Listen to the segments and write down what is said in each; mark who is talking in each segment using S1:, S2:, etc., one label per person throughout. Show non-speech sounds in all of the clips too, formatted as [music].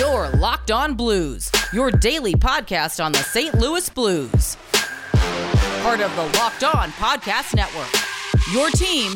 S1: Your Locked On Blues, your daily podcast on the St. Louis Blues. Part of the Locked On Podcast Network. Your team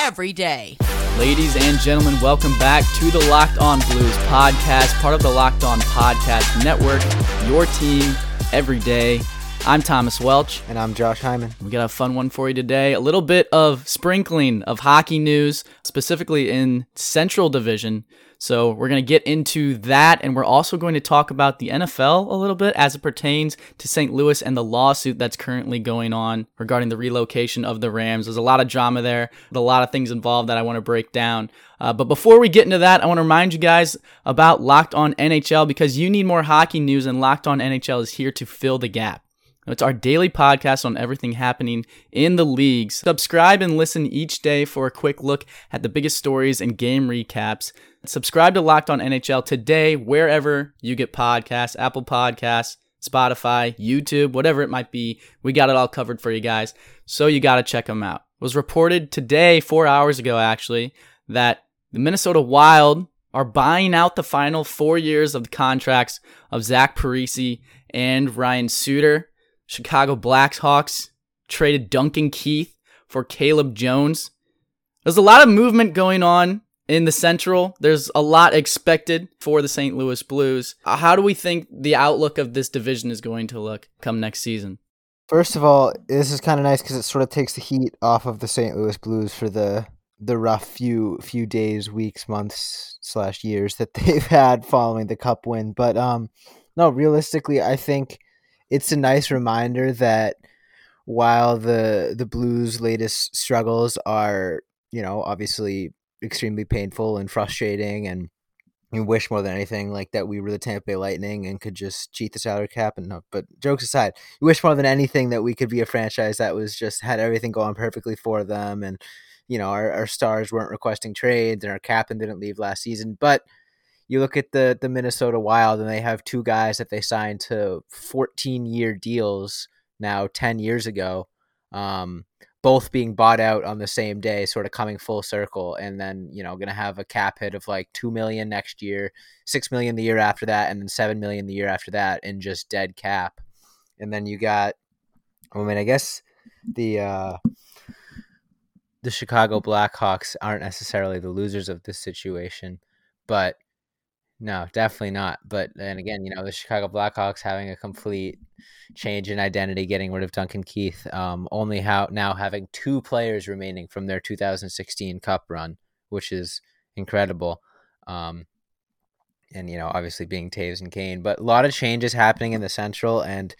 S1: every day.
S2: Ladies and gentlemen, welcome back to the Locked On Blues podcast, part of the Locked On Podcast Network. Your team every day. I'm Thomas Welch.
S3: And I'm Josh Hyman.
S2: We got a fun one for you today. A little bit of sprinkling of hockey news, specifically in Central Division. So we're going to get into that, and we're also going to talk about the NFL a little bit as it pertains to St. Louis and the lawsuit that's currently going on regarding the relocation of the Rams. There's a lot of drama there, a lot of things involved that I want to break down. Uh, but before we get into that, I want to remind you guys about Locked On NHL because you need more hockey news, and Locked On NHL is here to fill the gap. It's our daily podcast on everything happening in the leagues. Subscribe and listen each day for a quick look at the biggest stories and game recaps. Subscribe to Locked On NHL today, wherever you get podcasts Apple Podcasts, Spotify, YouTube, whatever it might be. We got it all covered for you guys. So you got to check them out. It was reported today, four hours ago actually, that the Minnesota Wild are buying out the final four years of the contracts of Zach Parise and Ryan Suter. Chicago Blackhawks traded Duncan Keith for Caleb Jones. There's a lot of movement going on in the Central. There's a lot expected for the St. Louis Blues. How do we think the outlook of this division is going to look come next season?
S3: First of all, this is kind of nice because it sort of takes the heat off of the St. Louis Blues for the the rough few few days, weeks, months slash years that [laughs] they've had following the Cup win. But um, no, realistically, I think it's a nice reminder that while the the Blues' latest struggles are, you know, obviously extremely painful and frustrating, and you wish more than anything like that we were the Tampa Bay Lightning and could just cheat the salary cap. And no, but jokes aside, you wish more than anything that we could be a franchise that was just had everything going perfectly for them, and you know, our, our stars weren't requesting trades, and our captain didn't leave last season, but you look at the the Minnesota Wild and they have two guys that they signed to 14 year deals now 10 years ago um, both being bought out on the same day sort of coming full circle and then you know going to have a cap hit of like 2 million next year 6 million the year after that and then 7 million the year after that in just dead cap. And then you got I mean I guess the uh the Chicago Blackhawks aren't necessarily the losers of this situation but no, definitely not. But then again, you know, the Chicago Blackhawks having a complete change in identity, getting rid of Duncan Keith, um, only how now having two players remaining from their 2016 Cup run, which is incredible. Um, and you know, obviously being Toews and Kane, but a lot of changes happening in the Central, and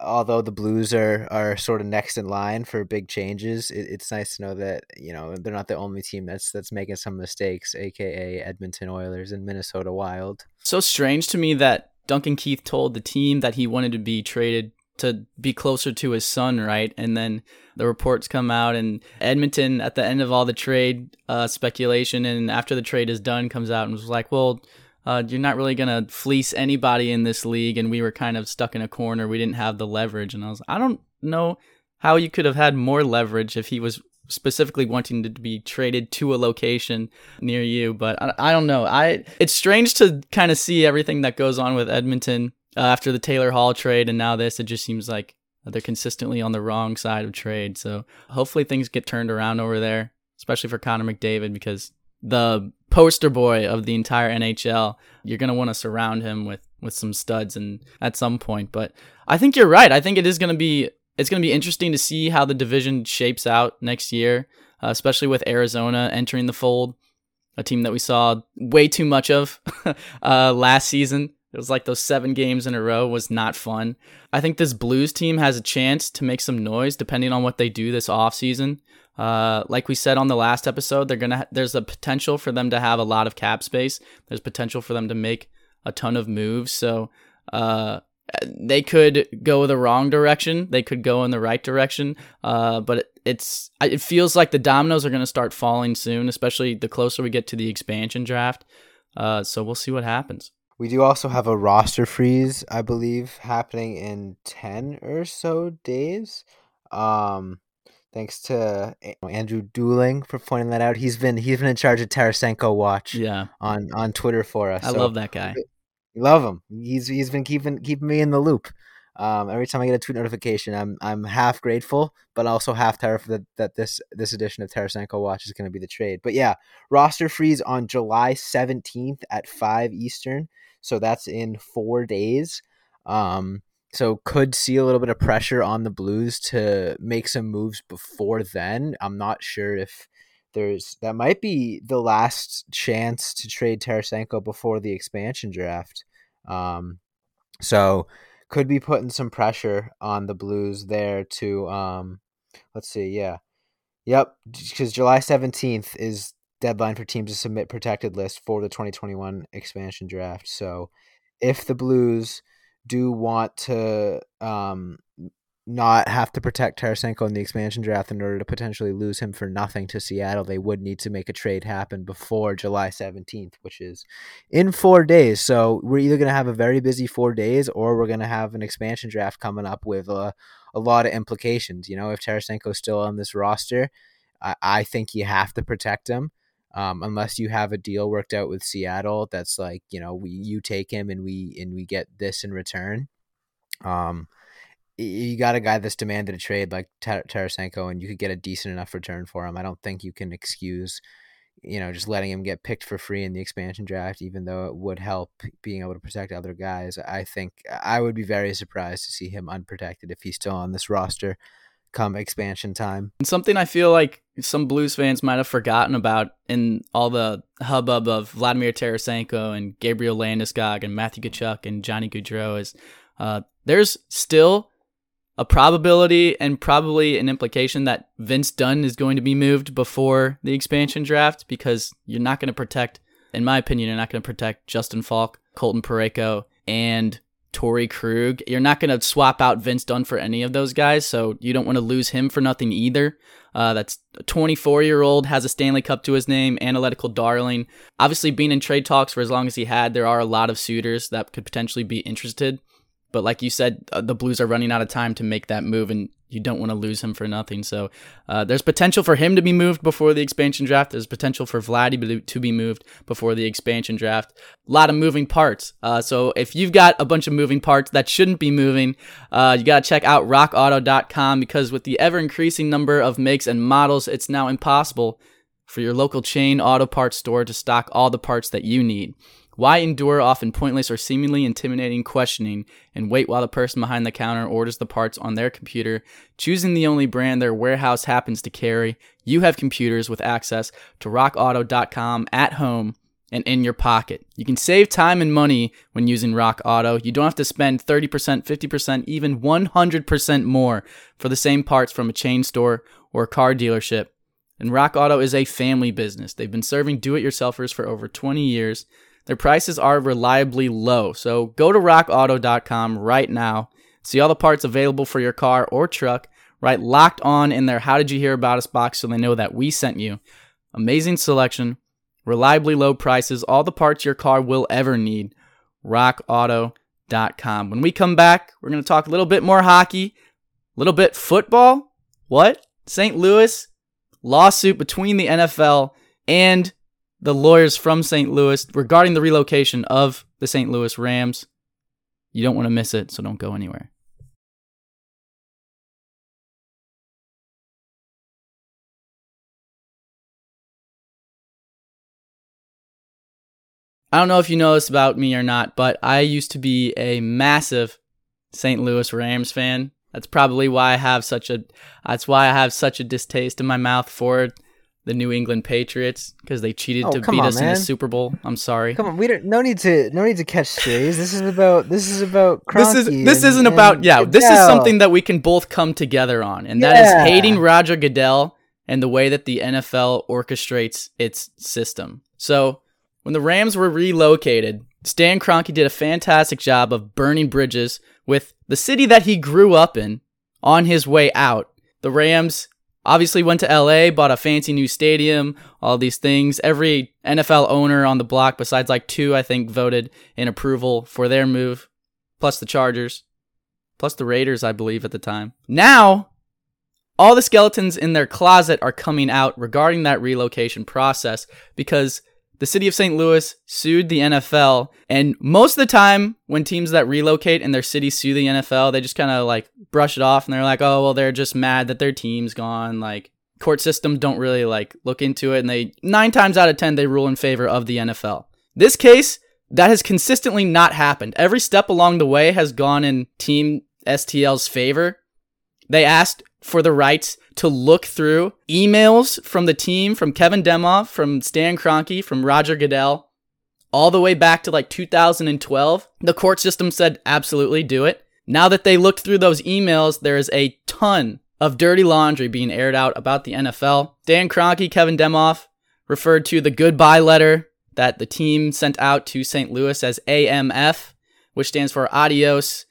S3: although the Blues are are sort of next in line for big changes, it, it's nice to know that you know they're not the only team that's that's making some mistakes, aka Edmonton Oilers and Minnesota Wild.
S2: So strange to me that Duncan Keith told the team that he wanted to be traded to be closer to his son, right? And then the reports come out, and Edmonton at the end of all the trade uh, speculation, and after the trade is done, comes out and was like, well uh, you're not really to fleece anybody in this league. And we were kind of stuck in a corner. We didn't have the leverage. And I was, I don't know how you could have had more leverage if he was specifically wanting to be traded to a location near you. But I, I don't know. I It's strange to kind of see everything that goes on with Edmonton uh, after the Taylor Hall trade and now this. It just seems like they're consistently on the wrong side of trade. So hopefully things get turned around over there, especially for Connor McDavid, because the poster boy of the entire NHL. You're going to want to surround him with with some studs and at some point, but I think you're right. I think it is going to be it's going to be interesting to see how the division shapes out next year, uh, especially with Arizona entering the fold, a team that we saw way too much of [laughs] uh, last season. It was like those seven games in a row was not fun. I think this Blues team has a chance to make some noise depending on what they do this offseason. Uh, like we said on the last episode, they're gonna. There's a potential for them to have a lot of cap space. There's potential for them to make a ton of moves. So uh, they could go the wrong direction. They could go in the right direction. Uh, but it, it's it feels like the dominoes are gonna start falling soon, especially the closer we get to the expansion draft. Uh, so we'll see what happens.
S3: We do also have a roster freeze, I believe, happening in ten or so days. Um, Thanks to Andrew Dooling for pointing that out. He's been he's been in charge of Tarasenko Watch
S2: Yeah,
S3: on on Twitter for us.
S2: I
S3: So
S2: love that guy.
S3: love him. He's he's been keeping keeping me in the loop. Um, every time I get a tweet notification, I'm I'm half grateful, but also half terrified that, that this this edition of Tarasenko Watch is going to be the trade. But yeah, roster freeze on July 17th at five Eastern, so that's in four days. Um, so could see a little bit of pressure on the Blues to make some moves before then. I'm not sure if there's that might be the last chance to trade Tarasenko before the expansion draft. Um, so could be putting some pressure on the Blues there to um, let's see, yeah, yep, because July seventeenth is deadline for teams to submit protected list for the 2021 expansion draft. So if the Blues do want to um, not have to protect Tarasenko in the expansion draft in order to potentially lose him for nothing to Seattle, they would need to make a trade happen before July 17th, which is in four days. So we're either going to have a very busy four days or we're going to have an expansion draft coming up with a, a lot of implications. You know, if Tarasenko's still on this roster, I, I think you have to protect him. Um, unless you have a deal worked out with Seattle that's like you know we you take him and we and we get this in return. Um, you got a guy that's demanded a trade like Tarasenko, and you could get a decent enough return for him. I don't think you can excuse, you know, just letting him get picked for free in the expansion draft, even though it would help being able to protect other guys. I think I would be very surprised to see him unprotected if he's still on this roster come expansion time.
S2: And something I feel like some Blues fans might have forgotten about in all the hubbub of Vladimir Tarasenko and Gabriel Landeskog and Matthew Tkachuk and Johnny Gaudreau is uh, there's still a probability and probably an implication that Vince Dunn is going to be moved before the expansion draft because you're not going to protect, in my opinion, you're not going to protect Justin Faulk, Colton Parayko, and Torey Krug. You're not going to swap out Vince Dunn for any of those guys, so you don't want to lose him for nothing either. Uh, that's a 24 year old, has a Stanley Cup to his name, analytical darling. Obviously, being in trade talks for as long as he had, there are a lot of suitors that could potentially be interested. But like you said, uh, the Blues are running out of time to make that move, and you don't want to lose him for nothing. So uh, there's potential for him to be moved before the expansion draft. There's potential for Vladdy to be moved before the expansion draft. A lot of moving parts. Uh, so if you've got a bunch of moving parts that shouldn't be moving, uh, you got to check out rockauto.com because with the ever increasing number of makes and models, it's now impossible for your local chain auto parts store to stock all the parts that you need. Why endure often pointless or seemingly intimidating questioning and wait while the person behind the counter orders the parts on their computer, choosing the only brand their warehouse happens to carry? You have computers with access to rockauto.com at home and in your pocket. You can save time and money when using Rock Auto. You don't have to spend 30%, 50%, even 100% more for the same parts from a chain store or a car dealership. And Rock Auto is a family business. They've been serving do it yourselfers for over 20 years. Their prices are reliably low. So go to rockauto.com right now. See all the parts available for your car or truck, right locked on in their How Did You Hear About Us box so they know that we sent you. Amazing selection, reliably low prices, all the parts your car will ever need. rockauto.com. When we come back, we're going to talk a little bit more hockey, a little bit football. What? St. Louis lawsuit between the NFL and the lawyers from St. Louis regarding the relocation of the St. Louis Rams. You don't want to miss it, so don't go anywhere. I don't know if you know this about me or not, but I used to be a massive St. Louis Rams fan. That's probably why I have such a that's why I have such a distaste in my mouth for the New England Patriots because they cheated
S3: Oh,
S2: to beat
S3: on,
S2: us in the Super Bowl. I'm sorry.
S3: Come on, we don't no need to no need to catch strays. This is about this is about [laughs]
S2: This is. This
S3: and,
S2: isn't about
S3: and
S2: yeah. This is something that we can both come together on, and that is
S3: Yeah.
S2: hating Roger Goodell and the way that the NFL orchestrates its system. So when the Rams were relocated, Stan Kroenke did a fantastic job of burning bridges with the city that he grew up in on his way out. The Rams obviously went to LA, bought a fancy new stadium, all these things. Every NFL owner on the block, besides like two, I think, voted in approval for their move, plus the Chargers, plus the Raiders, I believe, at the time. Now, all the skeletons in their closet are coming out regarding that relocation process because the city of St. Louis sued the NFL. And most of the time, when teams that relocate in their city sue the NFL, they just kind of like brush it off and they're like, oh, well, they're just mad that their team's gone. Like, court system don't really like look into it. And they, nine times out of 10, they rule in favor of the NFL. This case, that has consistently not happened. Every step along the way has gone in Team STL's favor. They asked for the rights to look through emails from the team, from Kevin Demoff, from Stan Kroenke, from Roger Goodell, all the way back to like 2012. The court system said, absolutely do it. Now that they looked through those emails, there is a ton of dirty laundry being aired out about the NFL. Dan Kroenke, Kevin Demoff referred to the goodbye letter that the team sent out to St. Louis as AMF, which stands for adios.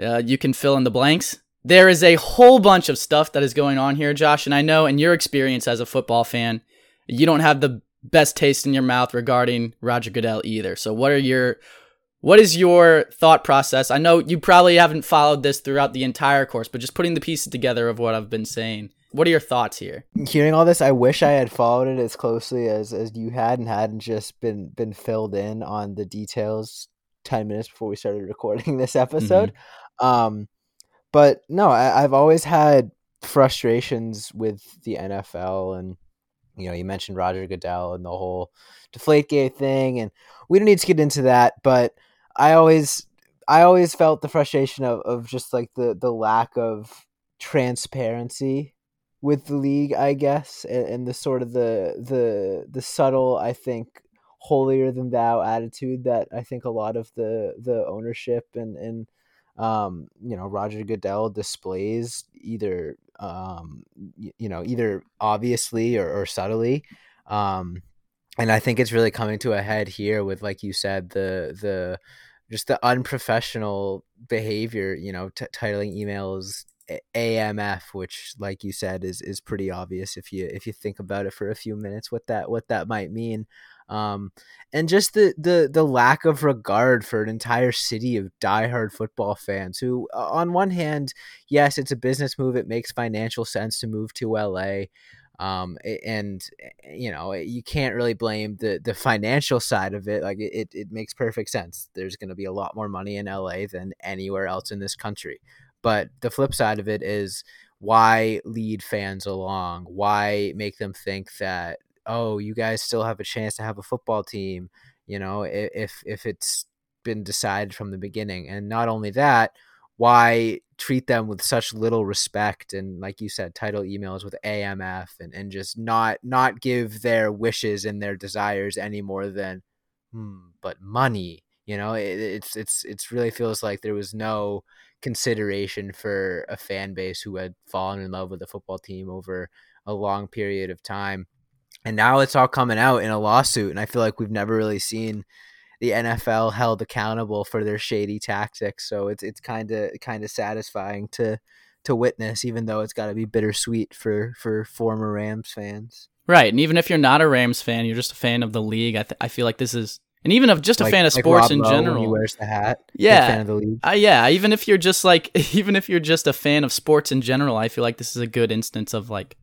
S2: Uh, you can fill in the blanks. There is a whole bunch of stuff that is going on here, Josh, and I know in your experience as a football fan, you don't have the best taste in your mouth regarding Roger Goodell either. So what are your what is your thought process? I know you probably haven't followed this throughout the entire course, but just putting the pieces together of what I've been saying. What are your thoughts here?
S3: Hearing all this, I wish I had followed it as closely as, as you had and hadn't just been been filled in on the details 10 minutes before we started recording [laughs] this episode. Mm-hmm. Um, but no, I, I've always had frustrations with the NFL and you know, you mentioned Roger Goodell and the whole Deflategate thing, and we don't need to get into that. But I always, I always felt the frustration of, of just like the the lack of transparency with the league, I guess, and, and the sort of the the the subtle, I think, holier than thou attitude that I think a lot of the the ownership and and um, you know Roger Goodell displays either um, you know either obviously or, or subtly. Um, and I think it's really coming to a head here with, like you said, the the just the unprofessional behavior. You know, t- titling emails AMF, which, like you said, is is pretty obvious if you if you think about it for a few minutes what that what that might mean um, and just the, the the lack of regard for an entire city of diehard football fans who on one hand yes it's a business move it makes financial sense to move to la um, and you know you can't really blame the the financial side of it like it, it makes perfect sense. There's going to be a lot more money in la than anywhere else in this country. But the flip side of it is why lead fans along? Why make them think that oh, you guys still have a chance to have a football team, you know, if if it's been decided from the beginning. And not only that, why treat them with such little respect and like you said title emails with AMF and, and just not not give their wishes and their desires any more than hmm, but money you know it, it's it's it's really feels like there was no consideration for a fan base who had fallen in love with the football team over a long period of time and now it's all coming out in a lawsuit and i feel like we've never really seen the NFL held accountable for their shady tactics so it's it's kind of kind of satisfying to to witness even though it's got to be bittersweet for for former Rams fans
S2: right and even if you're not a Rams fan you're just a fan of the league i, th- I feel like this is and even of just a like, fan of like sports Rob in general,
S3: he wears the hat.
S2: Yeah, fan of the league. Uh, yeah. Even if you're just like, [laughs] even if you're just a fan of sports in general, I feel like this is a good instance of like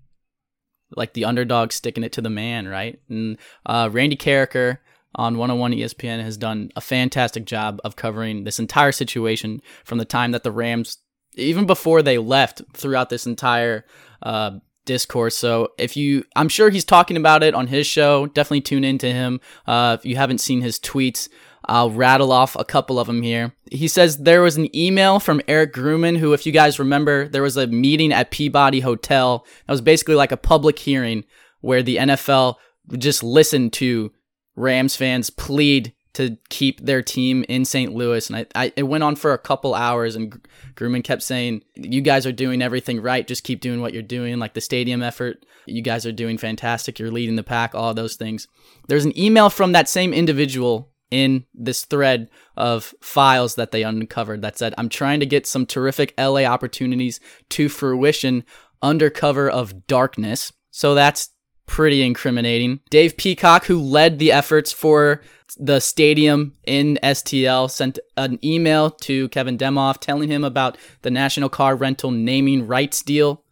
S2: like the underdog sticking it to the man, right? And uh, Randy Karraker on 101 ESPN has done a fantastic job of covering this entire situation from the time that the Rams, even before they left, throughout this entire uh, discourse. So if you, I'm sure he's talking about it on his show. Definitely tune into him. Uh, if you haven't seen his tweets, I'll rattle off a couple of them here. He says there was an email from Eric Grubman, who, if you guys remember, there was a meeting at Peabody Hotel. That was basically like a public hearing where the NFL just listened to Rams fans plead to keep their team in St. Louis. And I, I, it went on for a couple hours, and Grubman kept saying, You guys are doing everything right. Just keep doing what you're doing. Like the stadium effort, you guys are doing fantastic. You're leading the pack, all those things. There's an email from that same individual in this thread of files that they uncovered that said, I'm trying to get some terrific LA opportunities to fruition under cover of darkness. So that's pretty incriminating. Dave Peacock, who led the efforts for the stadium in STL, sent an email to Kevin Demoff telling him about the National Car Rental naming rights deal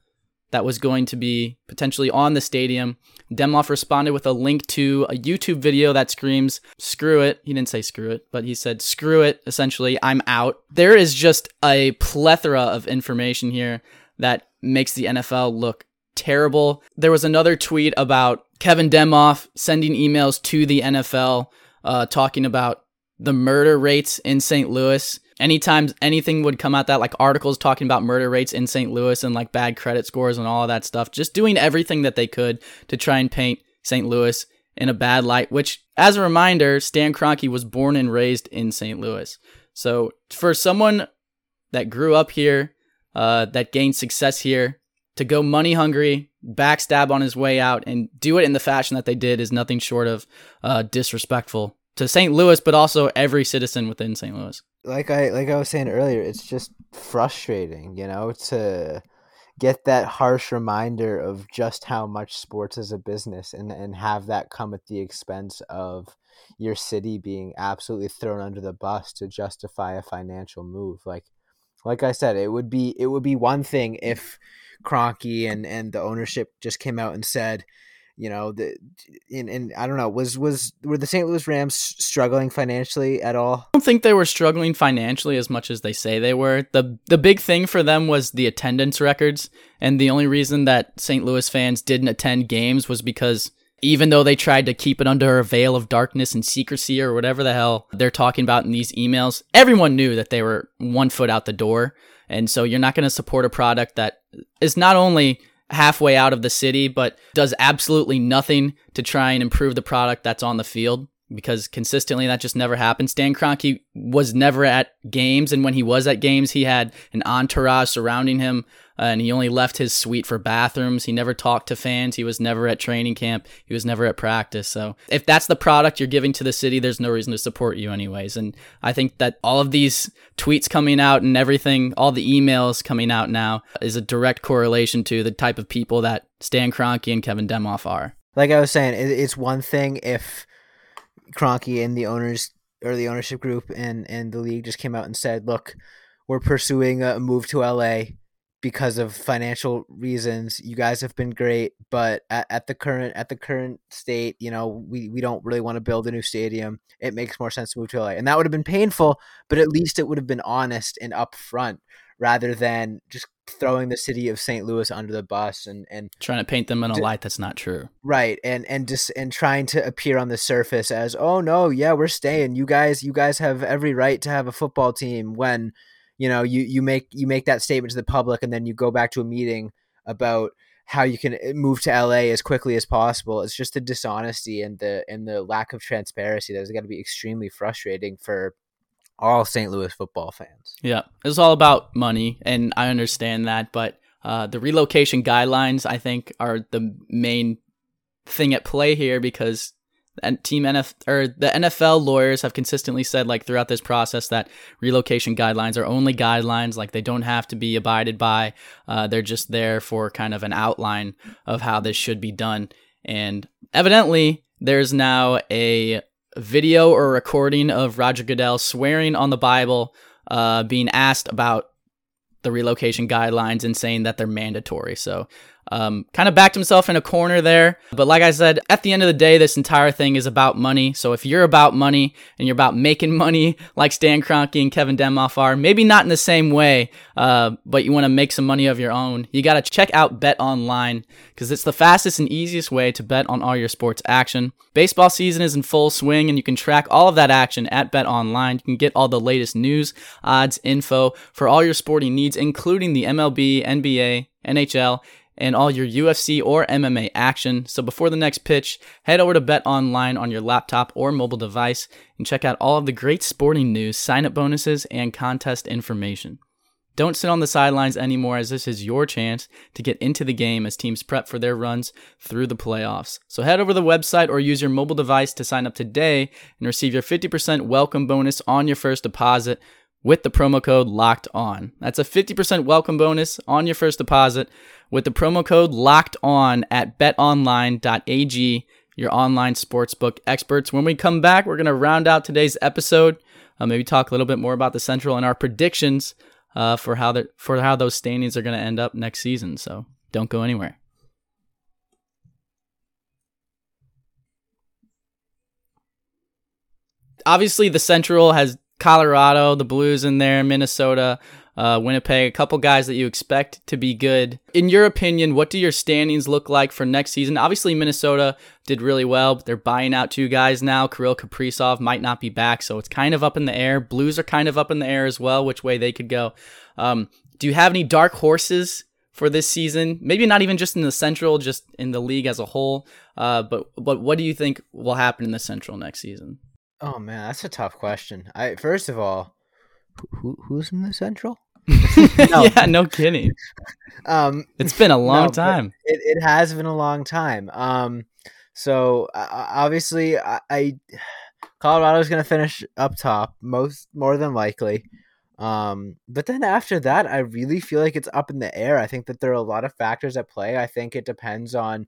S2: that was going to be potentially on the stadium. Demoff responded with a link to a YouTube video that screams, screw it. He didn't say screw it, but he said, screw it, essentially, I'm out. There is just a plethora of information here that makes the NFL look terrible. There was another tweet about Kevin Demoff sending emails to the NFL uh, talking about the murder rates in St. Louis anytime anything would come out that like articles talking about murder rates in St. Louis and like bad credit scores and all of that stuff, just doing everything that they could to try and paint St. Louis in a bad light, which as a reminder, Stan Kroenke was born and raised in St. Louis. So for someone that grew up here, uh, that gained success here, to go money hungry, backstab on his way out, and do it in the fashion that they did is nothing short of uh, disrespectful to St. Louis, but also every citizen within St. Louis.
S3: Like I like I was saying earlier, it's just frustrating, you know, to get that harsh reminder of just how much sports is a business and, and have that come at the expense of your city being absolutely thrown under the bus to justify a financial move. Like like I said, it would be it would be one thing if Kroenke and, and the ownership just came out and said, you know the and, and i don't know was was were the st louis rams struggling financially at all?
S2: I don't think they were struggling financially as much as they say they were. The the big thing for them was the attendance records and the only reason that st louis fans didn't attend games was because even though they tried to keep it under a veil of darkness and secrecy or whatever the hell they're talking about in these emails everyone knew that they were one foot out the door. And so you're not going to support a product that is not only halfway out of the city, but does absolutely nothing to try and improve the product that's on the field because consistently that just never happened. Stan Kroenke was never at games, and when he was at games, he had an entourage surrounding him, and he only left his suite for bathrooms. He never talked to fans. He was never at training camp. He was never at practice. So if that's the product you're giving to the city, there's no reason to support you anyways. And I think that all of these tweets coming out and everything, all the emails coming out now, is a direct correlation to the type of people that Stan Kroenke and Kevin Demoff are.
S3: Like I was saying, it's one thing if Kroenke and the owners or the ownership group and and the league just came out and said, "Look, we're pursuing a move to LA because of financial reasons. You guys have been great, but at, at the current at the current state, you know, we we don't really want to build a new stadium. It makes more sense to move to LA." And that would have been painful, but at least it would have been honest and upfront rather than just throwing the city of St. Louis under the bus and and
S2: trying to paint them in a d- light that's not true.
S3: Right. And and just and trying to appear on the surface as, "Oh no, yeah, we're staying. You guys you guys have every right to have a football team when you know, you you make you make that statement to the public and then you go back to a meeting about how you can eh, move to LA as quickly as possible. It's just the dishonesty and the and the lack of transparency that is going to be extremely frustrating for all St. Louis football fans.
S2: Yeah, it's all about money, and I understand that, but uh, the relocation guidelines, I think, are the main thing at play here because and team NF or the NFL lawyers have consistently said like throughout this process that relocation guidelines are only guidelines like they don't have to be abided by uh, they're just there for kind of an outline of how this should be done and evidently there's now a video or recording of Roger Goodell swearing on the Bible, uh, being asked about the relocation guidelines and saying that they're mandatory. So um, kind of backed himself in a corner there. But like I said, at the end of the day, this entire thing is about money. So if you're about money and you're about making [laughs] money like Stan Kroenke and Kevin Demoff are, maybe not in the same way, uh, but you want to make some money of your own, you got to check out Bet Online because it's the fastest and easiest way to bet on all your sports action. Baseball season is in full swing and you can track all of that action at Bet Online. You can get all the latest news, odds, info for all your sporting needs, including the MLB, NBA, NHL, and all your UFC or MMA action. So before the next pitch, head over to Bet Online on your laptop or mobile device and check out all of the great sporting news, sign up bonuses, and contest information. Don't sit on the sidelines anymore as this is your chance to get into the game as teams prep for their runs through the playoffs. So head over to the website or use your mobile device to sign up today and receive your 50% welcome bonus on your first deposit with the promo code locked on. That's a 50% welcome bonus on your first deposit with the promo code locked on at betonline.ag, your online sportsbook experts. When we come back, we're going to round out today's episode, uh, maybe talk a little bit more about the Central and our predictions uh, for how the, for how those standings are going to end up next season. So Don't go anywhere. Obviously, the Central has Colorado, the Blues in there, Minnesota, uh, Winnipeg, a couple guys that you expect to be good. In your opinion, what do your standings look like for next season? Obviously, Minnesota did really well, but they're buying out two guys now. Kirill Kaprizov might not be back, so it's kind of up in the air. Blues are kind of up in the air as well, which way they could go. Um, do you have any dark horses for this season? Maybe not even just in the Central, just in the league as a whole. Uh, but but what do you think will happen in the Central next season?
S3: Oh man, that's a tough question. I first of all, who who's in the Central? [laughs] [laughs]
S2: no. yeah, no kidding. [laughs] Um, it's been a long no, time.
S3: It, it has been a long time. Um, so uh, obviously, I, I Colorado's going to finish up top, most more than likely. Um, but then after that, I really feel like it's up in the air. I think that there are a lot of factors at play. I think it depends on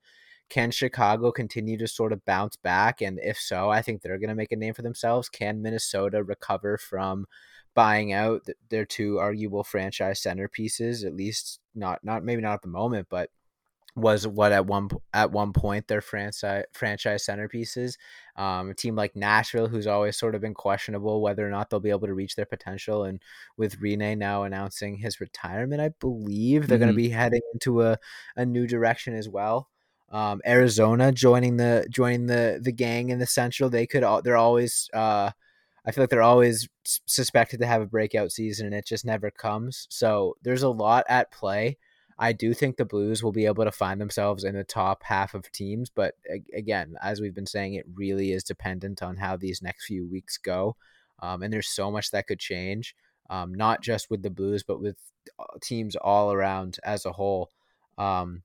S3: can Chicago continue to sort of bounce back, and if so, I think they're going to make a name for themselves. Can Minnesota recover from buying out their two arguable franchise centerpieces, at least not not maybe not at the moment, but was what at one at one point their franchise franchise centerpieces. Um, a team like Nashville, who's always sort of been questionable whether or not they'll be able to reach their potential, and with Rinne now announcing his retirement, I believe they're mm-hmm. going to be heading into a, a new direction as well. Um, Arizona joining the joining the the gang in the Central, they could they're always uh, I feel like they're always suspected to have a breakout season and it just never comes. So there's a lot at play. I do think the Blues will be able to find themselves in the top half of teams, but again, as we've been saying, it really is dependent on how these next few weeks go. Um, and there's so much that could change, um, not just with the Blues, but with uh, teams all around as a whole. Um,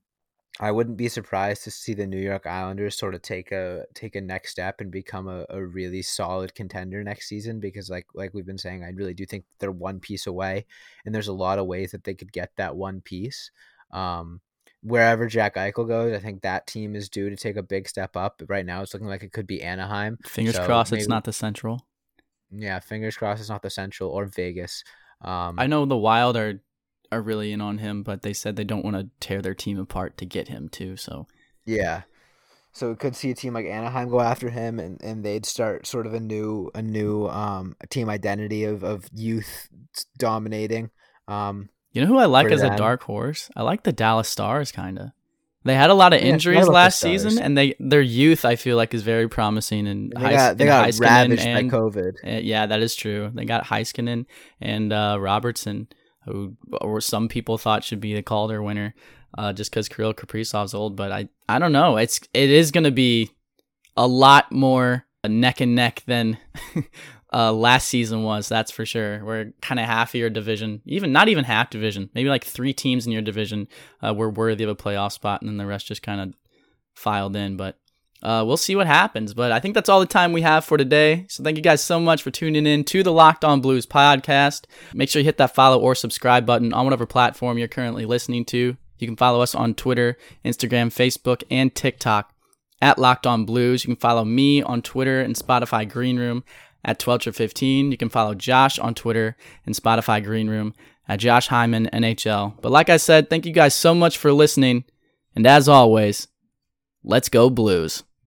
S3: I wouldn't be surprised to see the New York Islanders sort of take a take a next step and become a, a really solid contender next season because like like we've been saying, I really do think they're one piece away and there's a lot of ways that they could get that one piece. Um, wherever Jack Eichel goes, I think that team is due to take a big step up. Right now it's looking like it could be Anaheim.
S2: Fingers so crossed maybe, it's not the central.
S3: Yeah, fingers crossed it's not the central or Vegas.
S2: Um, I know the Wild are are really in on him, but they said they don't want to tear their team apart to get him too. So
S3: yeah, so we could see a team like Anaheim go after him, and, and they'd start sort of a new a new um team identity of of youth dominating. Um,
S2: you know who I like as them. a dark horse? I like the Dallas Stars, kind of. They had a lot of injuries yeah, last season, and they their youth I feel like is very promising. And
S3: they got, they got ravaged and, by COVID.
S2: And, yeah, that is true. They got Heiskanen and uh, Robertson who or some people thought should be the Calder winner, uh, just because Kirill Kaprizov's old. But I I don't know. It's it is going to be a lot more neck and neck than [laughs] uh, last season was. That's for sure. We're kind of half of your division, even not even half division, maybe like three teams in your division uh, were worthy of a playoff spot, and then the rest just kind of filed in. But uh, we'll see what happens. But I think that's all the time we have for today. So thank you guys so much for tuning in to the Locked On Blues podcast. Make sure you hit that follow or subscribe button on whatever platform you're currently listening to. You can follow us on Twitter, Instagram, Facebook, and TikTok at Locked On Blues. You can follow me on Twitter and Spotify Green Room at Twelcher15. You can follow Josh on Twitter and Spotify Green Room at Josh Hyman NHL. But like I said, thank you guys so much for listening. And as always, let's go Blues.